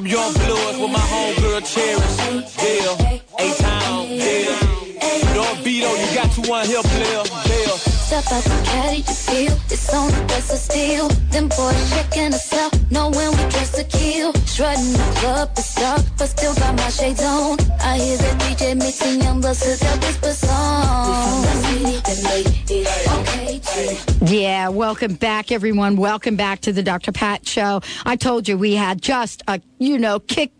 Some young bloods with my homegirl Cherish. Bill, A-Town, Bill. Don't beat on, you got to one here, player. Step out the caddy, you feel it's on the best of steel. Them boys checking us out, knowing we dress to kill. Shredding the club, it's dark, but still got my shades on. I hear the DJ mixing young bloods to that whisper song. The city that made it okay to Yeah, welcome back, everyone. Welcome back to the Dr. Pat Show. I told you we had just a, you know, kick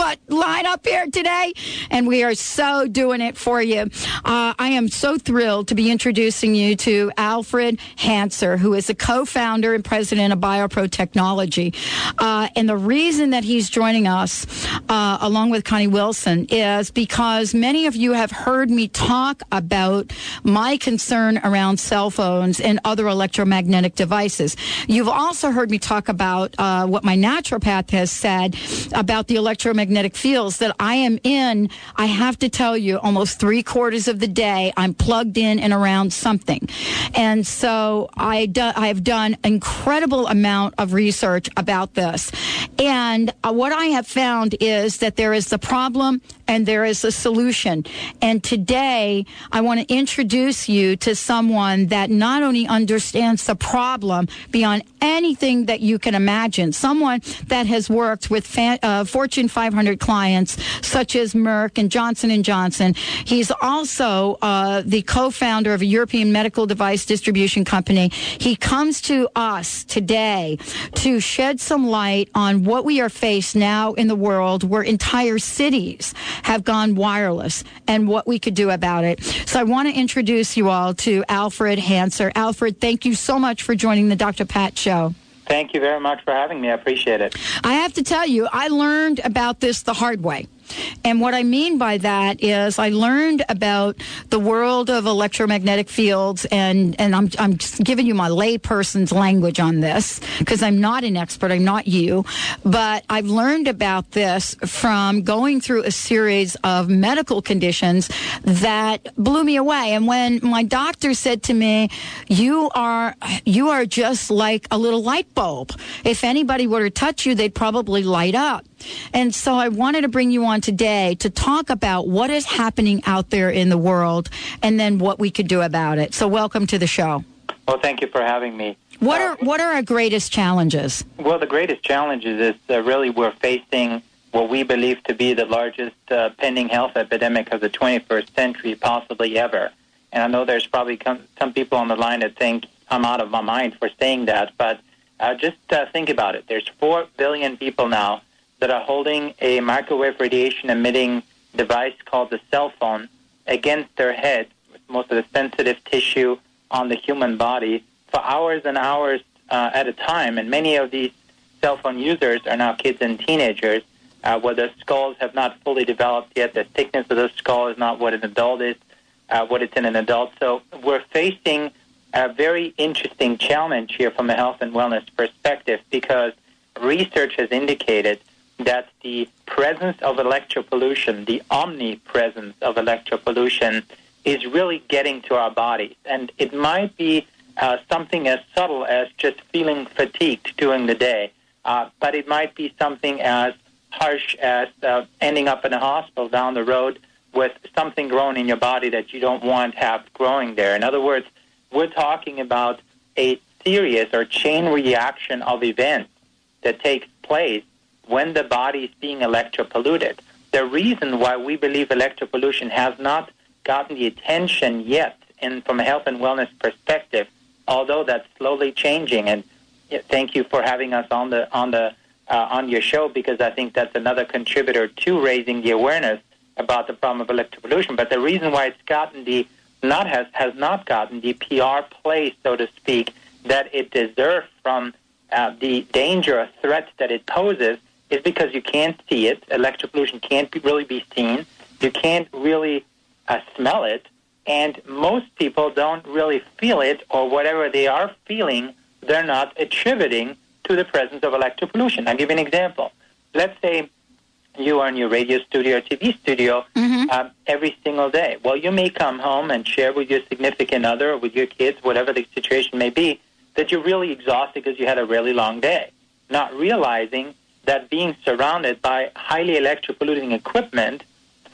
butt line up here today, and we are so doing it for you. Uh, I am so thrilled to be introducing you to Alfred Hanser, who is the co-founder and president of BioPro Technology. Uh, and the reason that he's joining us, uh, along with Connie Wilson, is because many of you have heard me talk about my concern around cell phones and other electromagnetic devices. You've also heard me talk about uh, what my naturopath has said about the electromagnetic fields that I am in. I have to tell you, almost three quarters of the day, I'm plugged in and around something. And so I do, I've done incredible amount of research about this. And uh, what I have found is that there is the problem and there is a solution. And today I want to introduce you to someone that not only understands the problem beyond anything that you can imagine, someone that has worked with fa- uh, Fortune 500 clients such as Merck and Johnson and Johnson. He's also uh, the co-founder of a European medical device distribution company. He comes to us today to shed some light on what we are faced now in the world where entire cities have gone wireless and what we could do about it. So I want to introduce you all to Alfred Hanser. Alfred, thank you so much for joining the Dr. Pat show. Thank you very much for having me. I appreciate it. I have to tell you, I learned about this the hard way. And what I mean by that is I learned about the world of electromagnetic fields and, and I'm, I'm just giving you my layperson's language on this because I'm not an expert. I'm not you, but I've learned about this from going through a series of medical conditions that blew me away. And when my doctor said to me, you are, you are just like a little light bulb. If anybody were to touch you, they'd probably light up. And so I wanted to bring you on today to talk about what is happening out there in the world and then what we could do about it. So welcome to the show. Well, thank you for having me. What are what are our greatest challenges? Well, the greatest challenges is uh, really we're facing what we believe to be the largest uh, pending health epidemic of the 21st century, possibly ever. And I know there's probably com- some people on the line that think I'm out of my mind for saying that, but uh, just uh, think about it. There's 4 billion people now that are holding a microwave radiation emitting device called the cell phone against their head with most of the sensitive tissue on the human body for hours and hours uh, at a time. And many of these cell phone users are now kids and teenagers uh, where their skulls have not fully developed yet. The thickness of the skull is not what an adult is, uh, what it's in an adult. So we're facing a very interesting challenge here from a health and wellness perspective because research has indicated that the presence of electropollution, the omnipresence of electropollution, is really getting to our bodies. And it might be uh, something as subtle as just feeling fatigued during the day, uh, but it might be something as harsh as uh, ending up in a hospital down the road with something growing in your body that you don't want have growing there. In other words, we're talking about a serious or chain reaction of events that takes place when the body is being electropolluted. The reason why we believe electropollution has not gotten the attention yet, and from a health and wellness perspective, although that's slowly changing. And thank you for having us on the on the uh, on your show because I think that's another contributor to raising the awareness about the problem of electropollution. But the reason why it's gotten the not has has not gotten the PR play, so to speak, that it deserves from uh, the danger or threat that it poses is because you can't see it. Electropollution can't be, really be seen. You can't really uh, smell it. And most people don't really feel it, or whatever they are feeling, they're not attributing to the presence of electropollution. I'll give you an example. Let's say you are in your radio studio or TV studio Mm-hmm. um, every single day. Well, you may come home and share with your significant other or with your kids, whatever the situation may be, that you're really exhausted because you had a really long day, not realizing that being surrounded by highly electropolluting equipment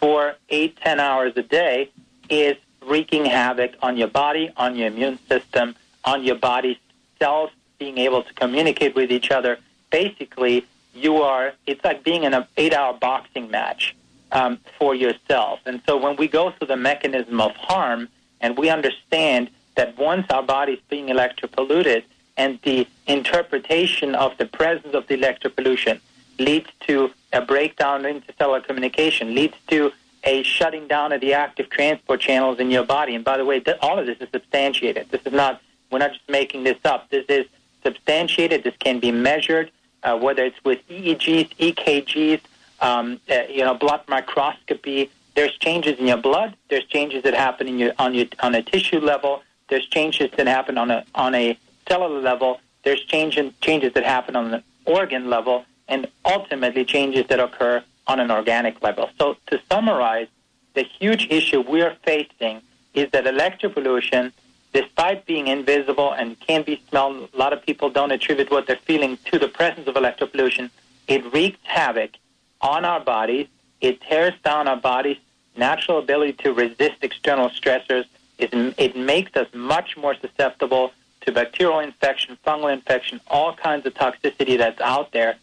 for eight, ten hours a day is wreaking havoc on your body, on your immune system, on your body's cells being able to communicate with each other. Basically, you are, it's like being in an eight hour boxing match um, for yourself. And so when we go through the mechanism of harm and we understand that once our body is being electropolluted and the interpretation of the presence of the electropollution leads to a breakdown in intercellular communication, leads to a shutting down of the active transport channels in your body. And by the way, th- all of this is substantiated. This is not, we're not just making this up. This is substantiated. This can be measured, uh, whether it's with EEGs, EKGs, um, uh, you know, blood microscopy. There's changes in your blood. There's changes that happen in your, on, your, on a tissue level. There's changes that happen on a, on a cellular level. There's change in, changes that happen on an organ level and ultimately changes that occur on an organic level. So to summarize, the huge issue we're facing is that electropollution, despite being invisible and can be smelled, a lot of people don't attribute what they're feeling to the presence of electropollution. It wreaks havoc on our bodies. It tears down our body's natural ability to resist external stressors. It, it makes us much more susceptible to bacterial infection, fungal infection, all kinds of toxicity that's out there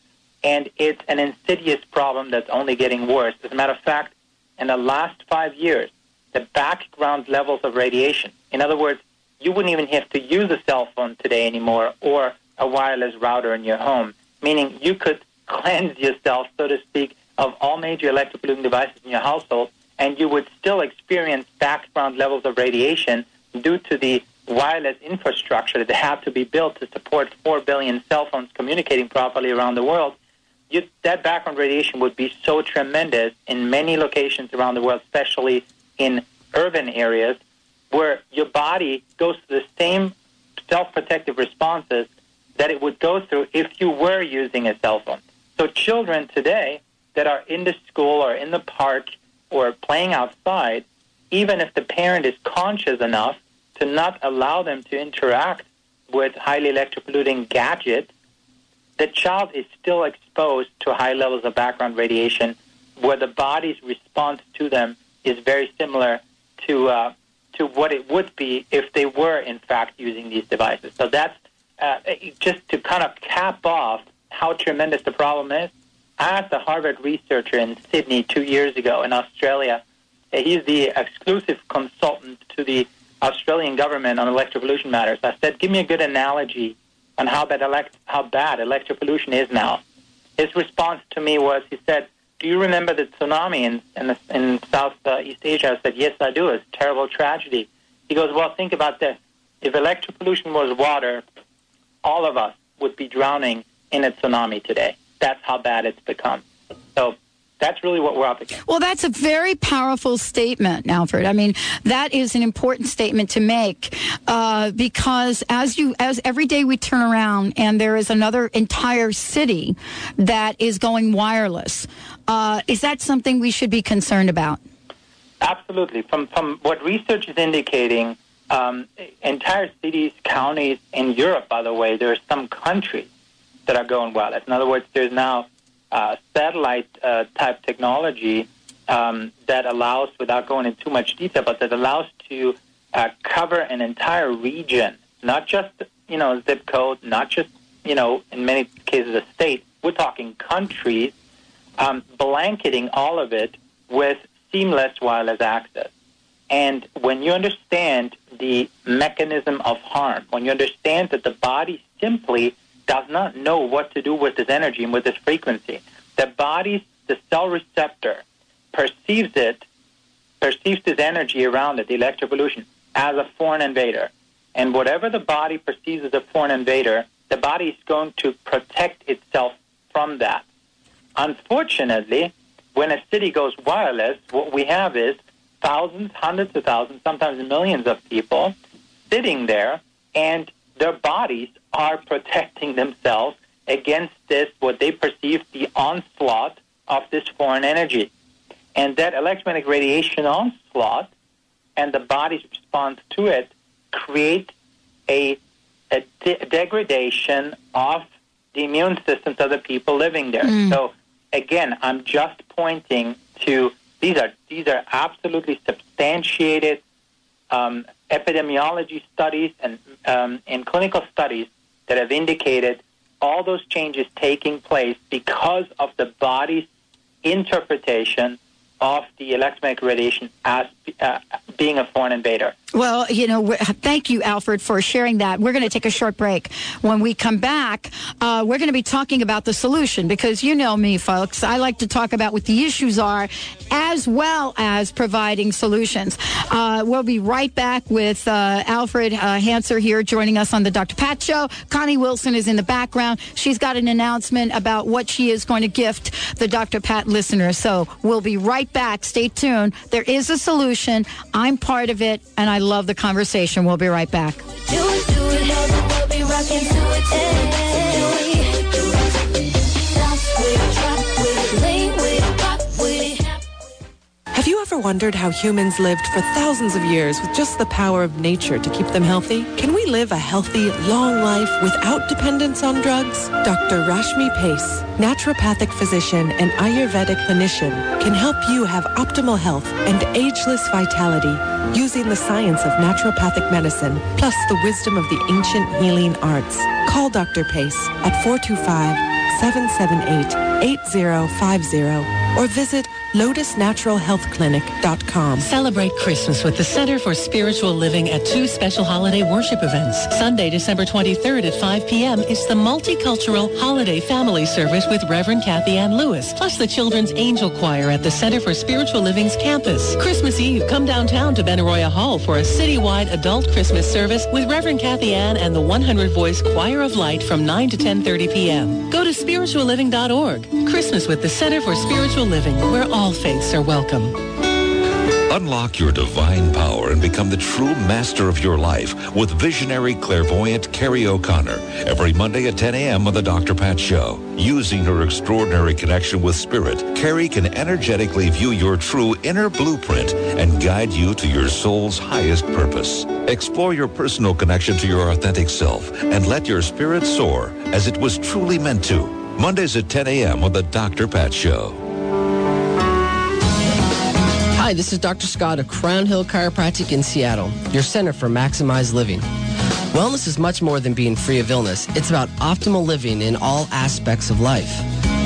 and it's an insidious problem that's only getting worse. As a matter of fact, in the last five years, the background levels of radiation, in other words, you wouldn't even have to use a cell phone today anymore or a wireless router in your home, meaning you could cleanse yourself, so to speak, of all major electropolluting devices in your household, and you would still experience background levels of radiation due to the wireless infrastructure that have to be built to support 4 billion cell phones communicating properly around the world you, that background radiation would be so tremendous in many locations around the world, especially in urban areas, where your body goes through the same self-protective responses that it would go through if you were using a cell phone. So children today that are in the school or in the park or playing outside, even if the parent is conscious enough to not allow them to interact with highly electropolluting gadgets, the child is still exposed to high levels of background radiation where the body's response to them is very similar to uh, to what it would be if they were in fact using these devices. So that's uh, just to kind of cap off how tremendous the problem is. I asked a Harvard researcher in Sydney two years ago in Australia. He's the exclusive consultant to the Australian government on electropollution matters. I said, give me a good analogy on how bad, elect- how bad electropollution is now. His response to me was, he said, do you remember the tsunami in, in, the, in Southeast uh, Asia? I said, yes, I do. It's a terrible tragedy. He goes, well, think about this. If electropollution was water, all of us would be drowning in a tsunami today. That's how bad it's become. So that's really what we're up against. Well, that's a very powerful statement, Alfred. I mean, that is an important statement to make uh, because as you as every day we turn around and there is another entire city that is going wireless. Uh, is that something we should be concerned about? Absolutely. From from what research is indicating, um, entire cities, counties in Europe, by the way, there are some countries that are going wireless. In other words, there's now uh, satellite uh, type technology um, that allows, without going into too much detail, but that allows to uh, cover an entire region, not just you know zip code, not just you know in many cases a state. We're talking countries, um, blanketing all of it with seamless wireless access. And when you understand the mechanism of harm, when you understand that the body simply does not know what to do with this energy and with this frequency. The body, the cell receptor, perceives it, perceives this energy around it, the electropollution, as a foreign invader. And whatever the body perceives as a foreign invader, the body is going to protect itself from that. Unfortunately, when a city goes wireless, what we have is thousands, hundreds of thousands, sometimes millions of people sitting there, and their bodies are protecting themselves against this, what they perceive the onslaught of this foreign energy. And that electromagnetic radiation onslaught and the body's response to it create a, a de- degradation of the immune systems of the people living there. So again, I'm just pointing to these are these are absolutely substantiated um, epidemiology studies and um, and clinical studies that have indicated all those changes taking place because of the body's interpretation of the electromagnetic radiation as uh, being a foreign invader. Well, you know, thank you, Alfred, for sharing that. We're going to take a short break. When we come back, uh, we're going to be talking about the solution because you know me, folks. I like to talk about what the issues are as well as providing solutions. Uh, we'll be right back with uh, Alfred uh, Hanser here joining us on the Dr. Pat Show. Connie Wilson is in the background. She's got an announcement about what she is going to gift the Dr. Pat listeners. So we'll be right back. Stay tuned. There is a solution. I'm part of it, and I love the conversation. We'll be right back. Do it, do it, Have you ever wondered how humans lived for thousands of years with just the power of nature to keep them healthy? Can we live a healthy, long life without dependence on drugs? Dr. Rashmi Pace, naturopathic physician and Ayurvedic clinician, can help you have optimal health and ageless vitality using the science of naturopathic medicine plus the wisdom of the ancient healing arts. Call Dr. Pace at 425 778 8050 or visit lotusnaturalhealthclinic.com. Celebrate Christmas with the Center for Spiritual Living at two special holiday worship events. Sunday, December 23rd at 5 p.m. is the Multicultural Holiday Family Service with Reverend Kathy Ann Lewis, plus the Children's Angel Choir at the Center for Spiritual Living's campus. Christmas Eve, come downtown to Benaroya Hall for a citywide adult Christmas service with Reverend Kathy Ann and the 100 Voice Choir of Light from 9 to 10.30 p.m. Go to spiritualliving.org. Christmas with the Center for Spiritual Living, where all faiths are welcome. Unlock your divine power and become the true master of your life with visionary clairvoyant Carrie O'Connor every Monday at 10 a.m. on the Dr. Pat Show. Using her extraordinary connection with spirit, Carrie can energetically view your true inner blueprint and guide you to your soul's highest purpose. Explore your personal connection to your authentic self and let your spirit soar as it was truly meant to. Mondays at 10 a.m. on the Dr. Pat Show. Hi, this is Dr. Scott of Crown Hill Chiropractic in Seattle, your center for maximized living. Wellness is much more than being free of illness. It's about optimal living in all aspects of life.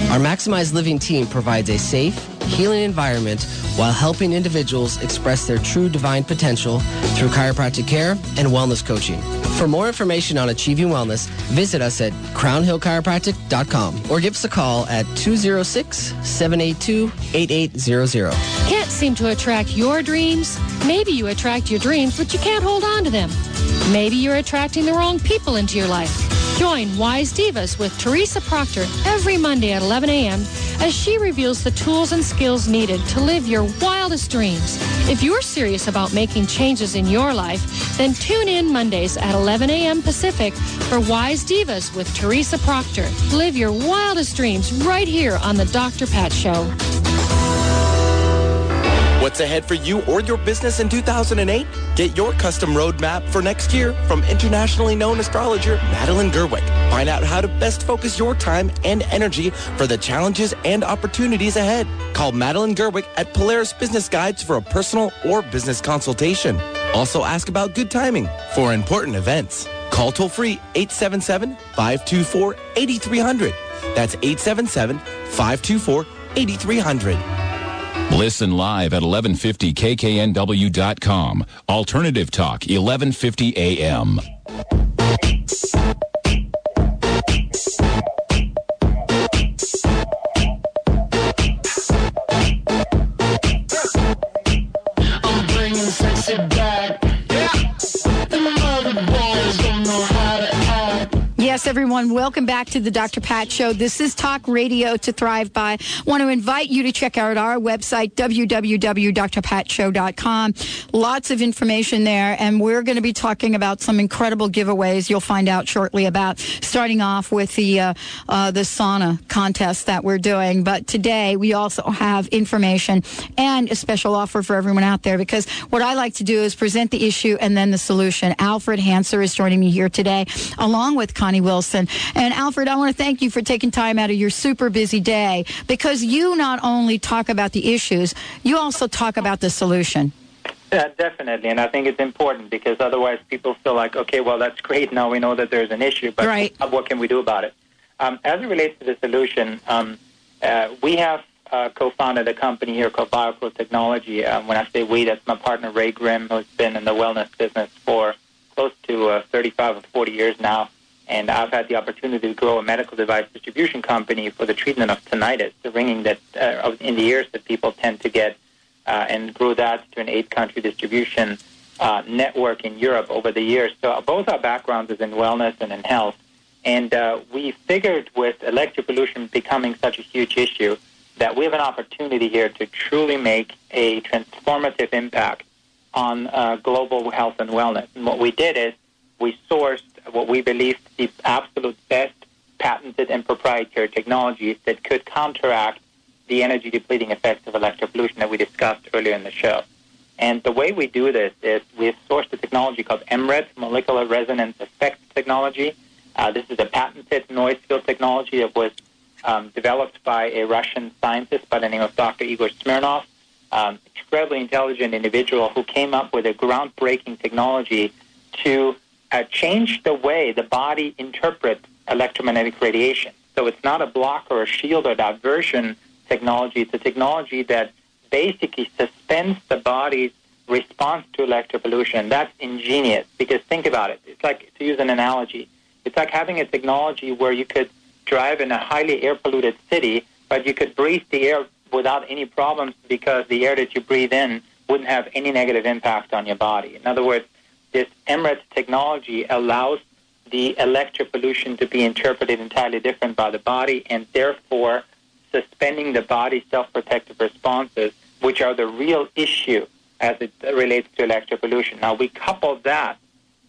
Our Maximized Living team provides a safe, healing environment while helping individuals express their true divine potential through chiropractic care and wellness coaching. For more information on achieving wellness, visit us at crownhillchiropractic.com or give us a call at 206-782-8800. Can't seem to attract your dreams? Maybe you attract your dreams, but you can't hold on to them. Maybe you're attracting the wrong people into your life. Join Wise Divas with Teresa Proctor every Monday at 11 a.m. as she reveals the tools and skills needed to live your wildest dreams. If you're serious about making changes in your life, then tune in Mondays at 11 a.m. Pacific for Wise Divas with Teresa Proctor. Live your wildest dreams right here on the Dr. Pat Show. What's ahead for you or your business in 2008? Get your custom roadmap for next year from internationally known astrologer Madeline Gerwick. Find out how to best focus your time and energy for the challenges and opportunities ahead. Call Madeline Gerwick at Polaris Business Guides for a personal or business consultation. Also ask about good timing for important events. Call toll free 877-524-8300. That's 877-524-8300. Listen live at 1150kknw.com. Alternative Talk, 1150 AM. Everyone, welcome back to the Dr. Pat Show. This is Talk Radio to Thrive By. Want to invite you to check out our website, www.drpatshow.com. Lots of information there, and we're going to be talking about some incredible giveaways you'll find out shortly about, starting off with the, uh, uh, the sauna contest that we're doing. But today, we also have information and a special offer for everyone out there because what I like to do is present the issue and then the solution. Alfred Hanser is joining me here today, along with Connie Wilson Wilson. And Alfred, I want to thank you for taking time out of your super busy day because you not only talk about the issues, you also talk about the solution. Yeah, definitely, and I think it's important because otherwise people feel like, okay, well, that's great. Now we know that there's an issue, but Right. what can we do about it? Um, as it relates to the solution, um, uh, we have uh, co-founded a company here called BioPro Technology. Um, when I say we, that's my partner Ray Grimm, who's been in the wellness business for close to uh, 35 or 40 years now. And I've had the opportunity to grow a medical device distribution company for the treatment of tinnitus, the ringing that uh, in the ears that people tend to get, uh, and grew that to an eight-country distribution uh, network in Europe over the years. So both our backgrounds is in wellness and in health. And uh, we figured with electric pollution becoming such a huge issue that we have an opportunity here to truly make a transformative impact on uh, global health and wellness. And what we did is we sourced what we believe to be absolute best patented and proprietary technologies that could counteract the energy depleting effects of electropollution that we discussed earlier in the show. And the way we do this is we've sourced a technology called MRET, Molecular Resonance Effects Technology. Uh, this is a patented noise field technology that was um, developed by a Russian scientist by the name of Dr. Igor Smirnov, um, incredibly intelligent individual who came up with a groundbreaking technology to uh, change the way the body interprets electromagnetic radiation. So it's not a block or a shield or diversion technology. It's a technology that basically suspends the body's response to electropollution. That's ingenious because think about it. It's like, to use an analogy, it's like having a technology where you could drive in a highly air polluted city, but you could breathe the air without any problems because the air that you breathe in wouldn't have any negative impact on your body. In other words, this MRET technology allows the electric pollution to be interpreted entirely different by the body and therefore suspending the body's self-protective responses, which are the real issue as it relates to electric pollution. Now, we couple that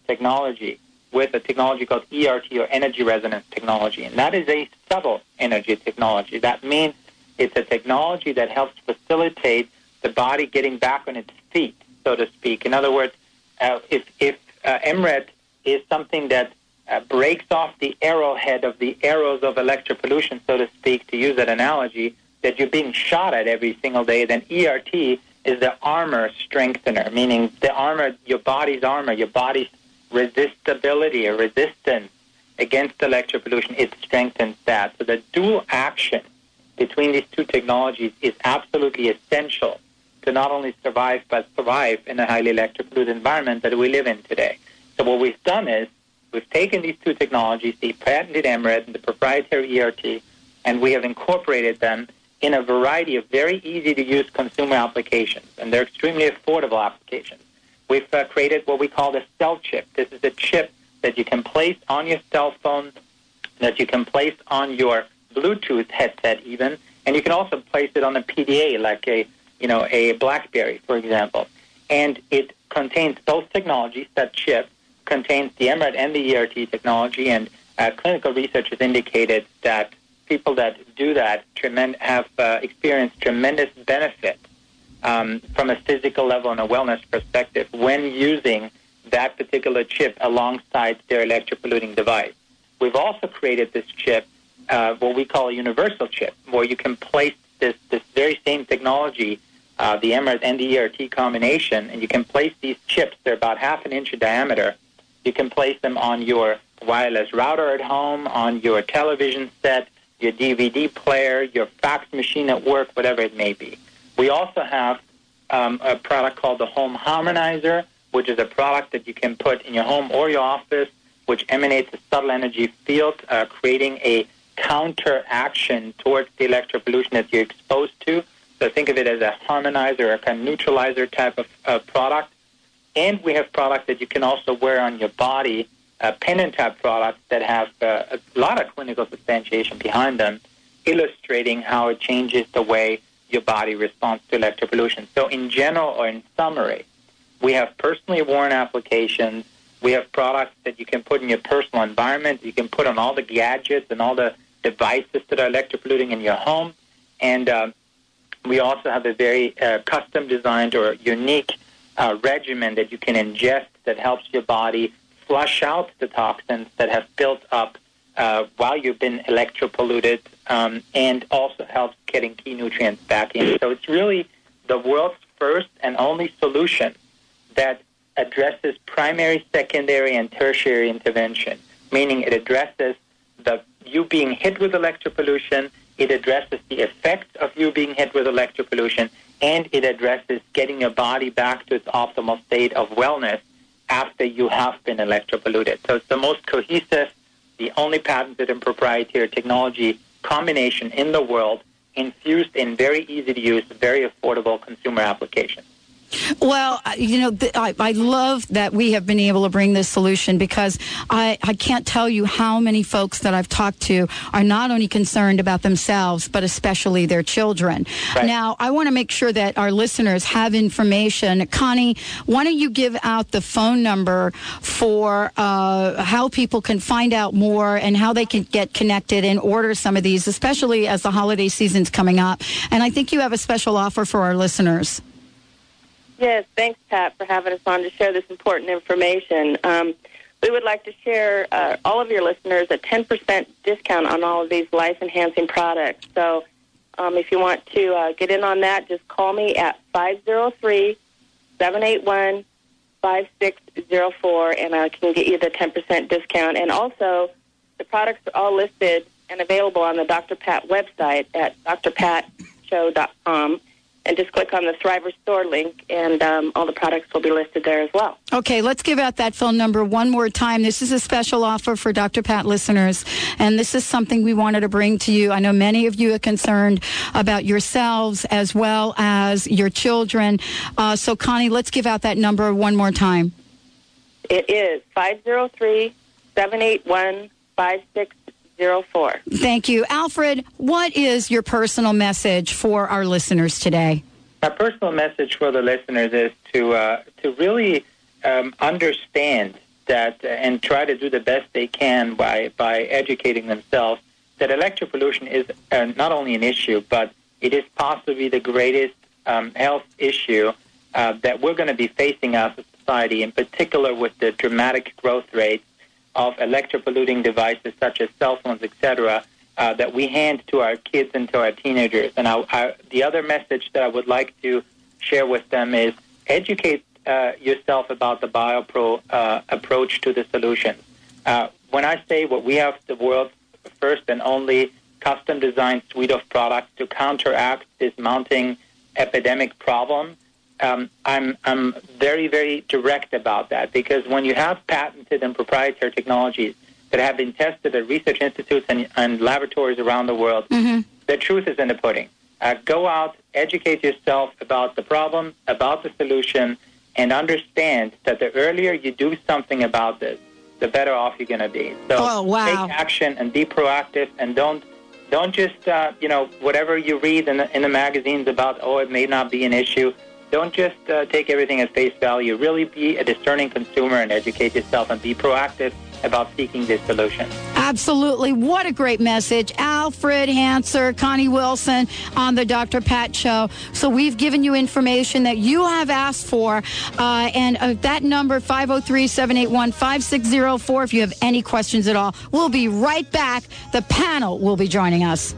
technology with a technology called ERT or energy resonance technology, and that is a subtle energy technology. That means it's a technology that helps facilitate the body getting back on its feet, so to speak. In other words, uh, if, if uh, is something that uh, breaks off the arrowhead of the arrows of electropollution, so to speak, to use that analogy, that you're being shot at every single day, then ERT is the armor strengthener, meaning the armor, your body's armor, your body's resistibility or resistance against electropollution, it strengthens that. So the dual action between these two technologies is absolutely essential to not only survive, but thrive in a highly electropolluted environment that we live in today. So what we've done is we've taken these two technologies, the patented MRET and the proprietary ERT, and we have incorporated them in a variety of very easy-to-use consumer applications, and they're extremely affordable applications. We've uh, created what we call the cell chip. This is a chip that you can place on your cell phone, that you can place on your Bluetooth headset even, and you can also place it on a PDA like a, you know, a BlackBerry, for example. And it contains both technologies, that chip contains the MRET and the ERT technology, and uh, clinical research has indicated that people that do that tremen- have uh, experienced tremendous benefit um, from a physical level and a wellness perspective when using that particular chip alongside their electropolluting device. We've also created this chip, uh, what we call a universal chip, where you can place this, this very same technology, uh, the MRS and the ERT combination, and you can place these chips, they're about half an inch in diameter. You can place them on your wireless router at home, on your television set, your DVD player, your fax machine at work, whatever it may be. We also have um, a product called the Home Harmonizer, which is a product that you can put in your home or your office, which emanates a subtle energy field, uh, creating a counteraction towards the electropollution that you're exposed to. So think of it as a harmonizer, a kind of neutralizer type of uh, product. And we have products that you can also wear on your body, uh, pendant type products that have uh, a lot of clinical substantiation behind them, illustrating how it changes the way your body responds to electropollution. So in general or in summary, we have personally worn applications. We have products that you can put in your personal environment. You can put on all the gadgets and all the devices that are electropolluting in your home. And uh, we also have a very uh, custom designed or unique uh, regimen that you can ingest that helps your body flush out the toxins that have built up uh, while you've been electropolluted, um, and also helps getting key nutrients back in. So it's really the world's first and only solution that addresses primary, secondary, and tertiary intervention, meaning it addresses the you being hit with electropollution, it addresses the effects of you being hit with electro pollution, and it addresses getting your body back to its optimal state of wellness after you have been electro polluted. So it's the most cohesive, the only patented and proprietary technology combination in the world infused in very easy to use, very affordable consumer applications. Well, uh, you know, th- I, I love that we have been able to bring this solution because I, I can't tell you how many folks that I've talked to are not only concerned about themselves, but especially their children. Right. Now, I want to make sure that our listeners have information. Connie, why don't you give out the phone number for uh, how people can find out more and how they can get connected and order some of these, especially as the holiday season's coming up. And I think you have a special offer for our listeners. Yes, thanks, Pat, for having us on to share this important information. Um, we would like to share uh, all of your listeners a 10% discount on all of these life-enhancing products. So um, if you want to uh, get in on that, just call me at 503-781-5604, and I can get you the 10% discount. And also, the products are all listed and available on the Dr. Pat website at drpatshow.com and just click on the Thriver Store link, and um, all the products will be listed there as well. Okay, let's give out that phone number one more time. This is a special offer for Dr. Pat listeners, and this is something we wanted to bring to you. I know many of you are concerned about yourselves as well as your children. Uh, so, Connie, let's give out that number one more time. It is 503 781 5604. Thank you. Alfred, what is your personal message for our listeners today? My personal message for the listeners is to uh, to really um, understand that uh, and try to do the best they can by by educating themselves that electric pollution is uh, not only an issue, but it is possibly the greatest um, health issue uh, that we're going to be facing as a society, in particular with the dramatic growth rate of electropolluting devices such as cell phones, etc., uh, that we hand to our kids and to our teenagers. And I, I, the other message that I would like to share with them is educate uh, yourself about the BioPro uh, approach to the solution. Uh, when I say what we have the world's first and only custom designed suite of products to counteract this mounting epidemic problem, um, I'm, I'm very, very direct about that because when you have patented and proprietary technologies that have been tested at research institutes and, and laboratories around the world, the truth is in the pudding. Uh, go out, educate yourself about the problem, about the solution, and understand that the earlier you do something about this, the better off you're going to be. So Oh, wow. take action and be proactive, and don't don't just uh, you know whatever you read in the, in the magazines about oh it may not be an issue. Don't just uh, take everything at face value. Really be a discerning consumer and educate yourself and be proactive about seeking this solution. Absolutely. What a great message. Alfred Hanser, Connie Wilson on the Dr. Pat Show. So we've given you information that you have asked for. Uh, and uh, that number, 503 781 5604, if you have any questions at all. We'll be right back. The panel will be joining us.